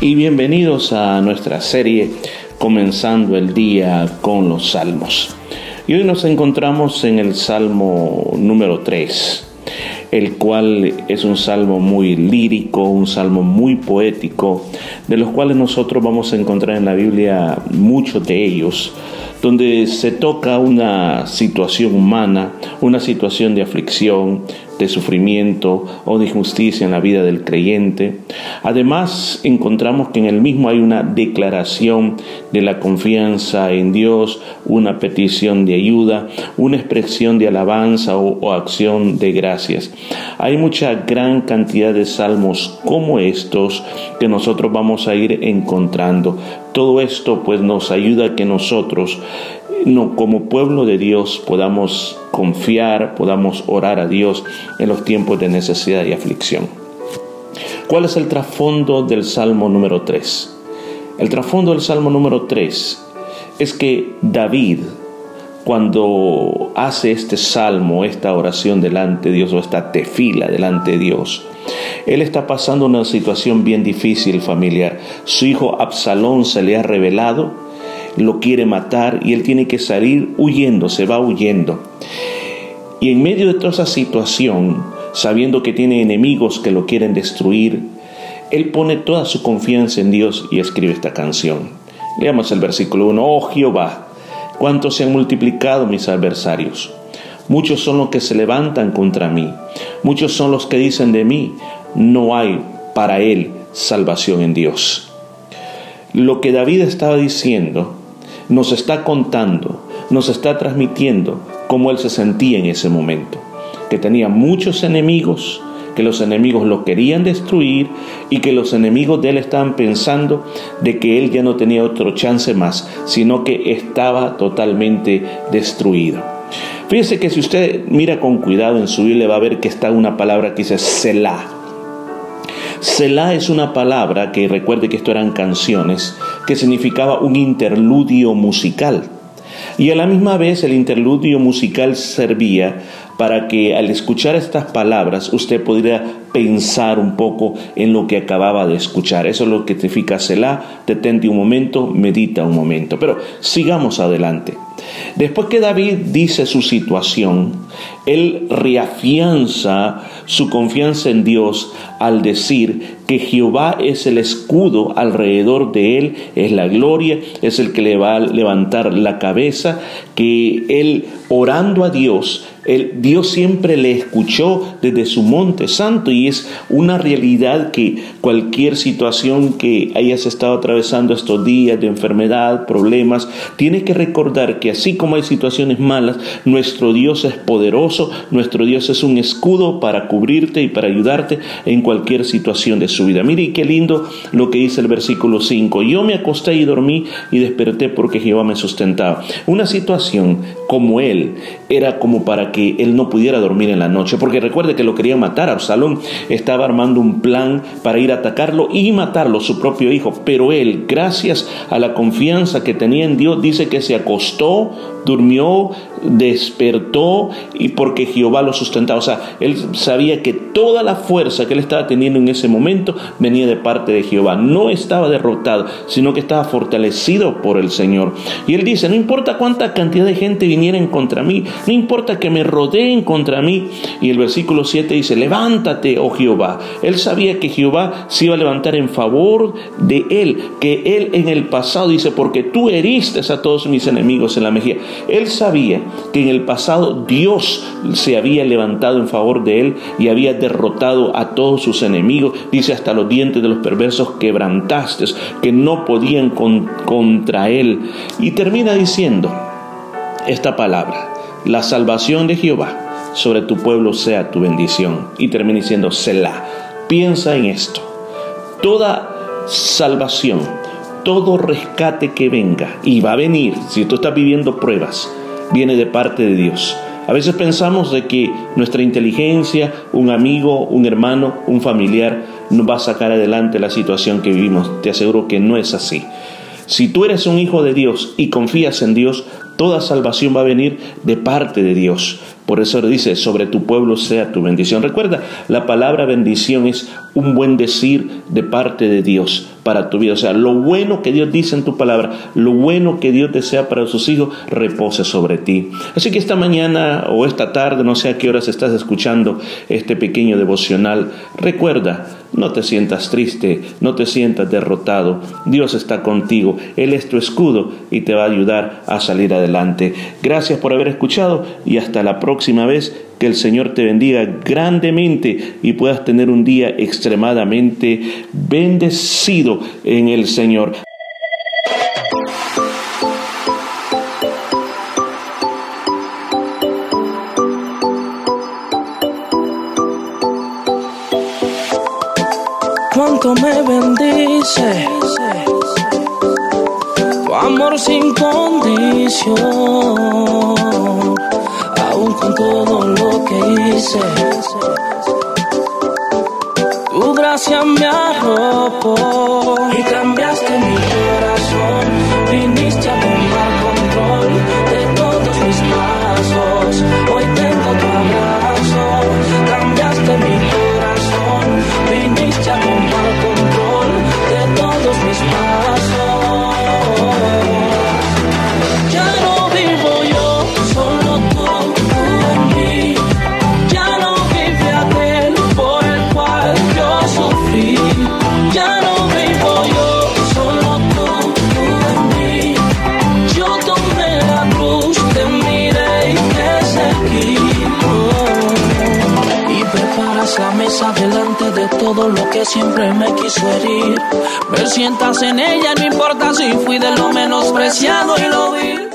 Y bienvenidos a nuestra serie Comenzando el día con los salmos. Y hoy nos encontramos en el salmo número 3 el cual es un salmo muy lírico, un salmo muy poético, de los cuales nosotros vamos a encontrar en la Biblia muchos de ellos, donde se toca una situación humana, una situación de aflicción, de sufrimiento o de injusticia en la vida del creyente. Además, encontramos que en el mismo hay una declaración de la confianza en Dios, una petición de ayuda, una expresión de alabanza o, acción de gracias. Hay mucha gran cantidad de salmos como estos que nosotros vamos a ir encontrando. Todo esto pues nos ayuda a que nosotros no, como pueblo de Dios podamos confiar, podamos orar a Dios en los tiempos de necesidad y aflicción. ¿Cuál es el trasfondo del Salmo número 3? El trasfondo del Salmo número 3 es que David, cuando hace este salmo, esta oración delante de Dios o esta tefila delante de Dios, él está pasando una situación bien difícil familiar. Su hijo Absalón se le ha revelado lo quiere matar y él tiene que salir huyendo, se va huyendo. Y en medio de toda esa situación, sabiendo que tiene enemigos que lo quieren destruir, él pone toda su confianza en Dios y escribe esta canción. Leamos el versículo 1. Oh Jehová, cuántos se han multiplicado mis adversarios. Muchos son los que se levantan contra mí. Muchos son los que dicen de mí, no hay para él salvación en Dios. Lo que David estaba diciendo nos está contando, nos está transmitiendo cómo él se sentía en ese momento, que tenía muchos enemigos, que los enemigos lo querían destruir y que los enemigos de él estaban pensando de que él ya no tenía otro chance más, sino que estaba totalmente destruido. Fíjese que si usted mira con cuidado en su Biblia va a ver que está una palabra que dice Selah. Selah es una palabra que recuerde que esto eran canciones, que significaba un interludio musical. Y a la misma vez el interludio musical servía para que al escuchar estas palabras usted pudiera pensar un poco en lo que acababa de escuchar. Eso es lo que significa Selah, detente un momento, medita un momento. Pero sigamos adelante. Después que David dice su situación, él reafianza su confianza en Dios al decir que Jehová es el escudo alrededor de él, es la gloria, es el que le va a levantar la cabeza, que él orando a Dios, Dios siempre le escuchó desde su monte santo y es una realidad que cualquier situación que hayas estado atravesando estos días de enfermedad, problemas, tienes que recordar que así como hay situaciones malas, nuestro Dios es poderoso, nuestro Dios es un escudo para cubrirte y para ayudarte en cualquier situación de su vida. Mire qué lindo lo que dice el versículo 5. Yo me acosté y dormí y desperté porque Jehová me sustentaba. Una situación como él era como para que él no pudiera dormir en la noche, porque recuerde que lo quería matar. Absalón estaba armando un plan para ir a atacarlo y matarlo, su propio hijo, pero él, gracias a la confianza que tenía en Dios, dice que se acostó, durmió, despertó y porque Jehová lo sustentaba. O sea, él sabía que toda la fuerza que él estaba teniendo en ese momento venía de parte de Jehová. No estaba derrotado, sino que estaba fortalecido por el Señor. Y él dice, no importa cuánta cantidad de gente viniera en contra mí, no importa que me rodeen contra mí. Y el versículo 7 dice, levántate, oh Jehová. Él sabía que Jehová se iba a levantar en favor de él, que él en el pasado dice, porque tú heriste a todos mis enemigos en la mejilla. Él sabía que en el pasado Dios se había levantado en favor de él y había derrotado a todos sus enemigos. Dice hasta los dientes de los perversos quebrantaste, que no podían contra él. Y termina diciendo esta palabra, la salvación de Jehová sobre tu pueblo sea tu bendición. Y termina diciendo, Selah. Piensa en esto. Toda salvación, todo rescate que venga, y va a venir, si tú estás viviendo pruebas, viene de parte de Dios. A veces pensamos de que nuestra inteligencia, un amigo, un hermano, un familiar nos va a sacar adelante la situación que vivimos. Te aseguro que no es así. Si tú eres un hijo de Dios y confías en Dios, toda salvación va a venir de parte de Dios. Por eso dice, sobre tu pueblo sea tu bendición. Recuerda, la palabra bendición es un buen decir de parte de Dios para tu vida. O sea, lo bueno que Dios dice en tu palabra, lo bueno que Dios desea para sus hijos, repose sobre ti. Así que esta mañana o esta tarde, no sé a qué horas estás escuchando este pequeño devocional, recuerda, no te sientas triste, no te sientas derrotado. Dios está contigo, Él es tu escudo y te va a ayudar a salir adelante. Gracias por haber escuchado y hasta la próxima vez. Que el Señor te bendiga grandemente y puedas tener un día extremadamente bendecido en el Señor. Cuánto me bendice tu amor sin condición con todo lo que hice. Tu gracia me arropó y cambiaste delante de todo lo que siempre me quiso herir. Me sientas en ella, no importa si fui de lo menospreciado y lo vi.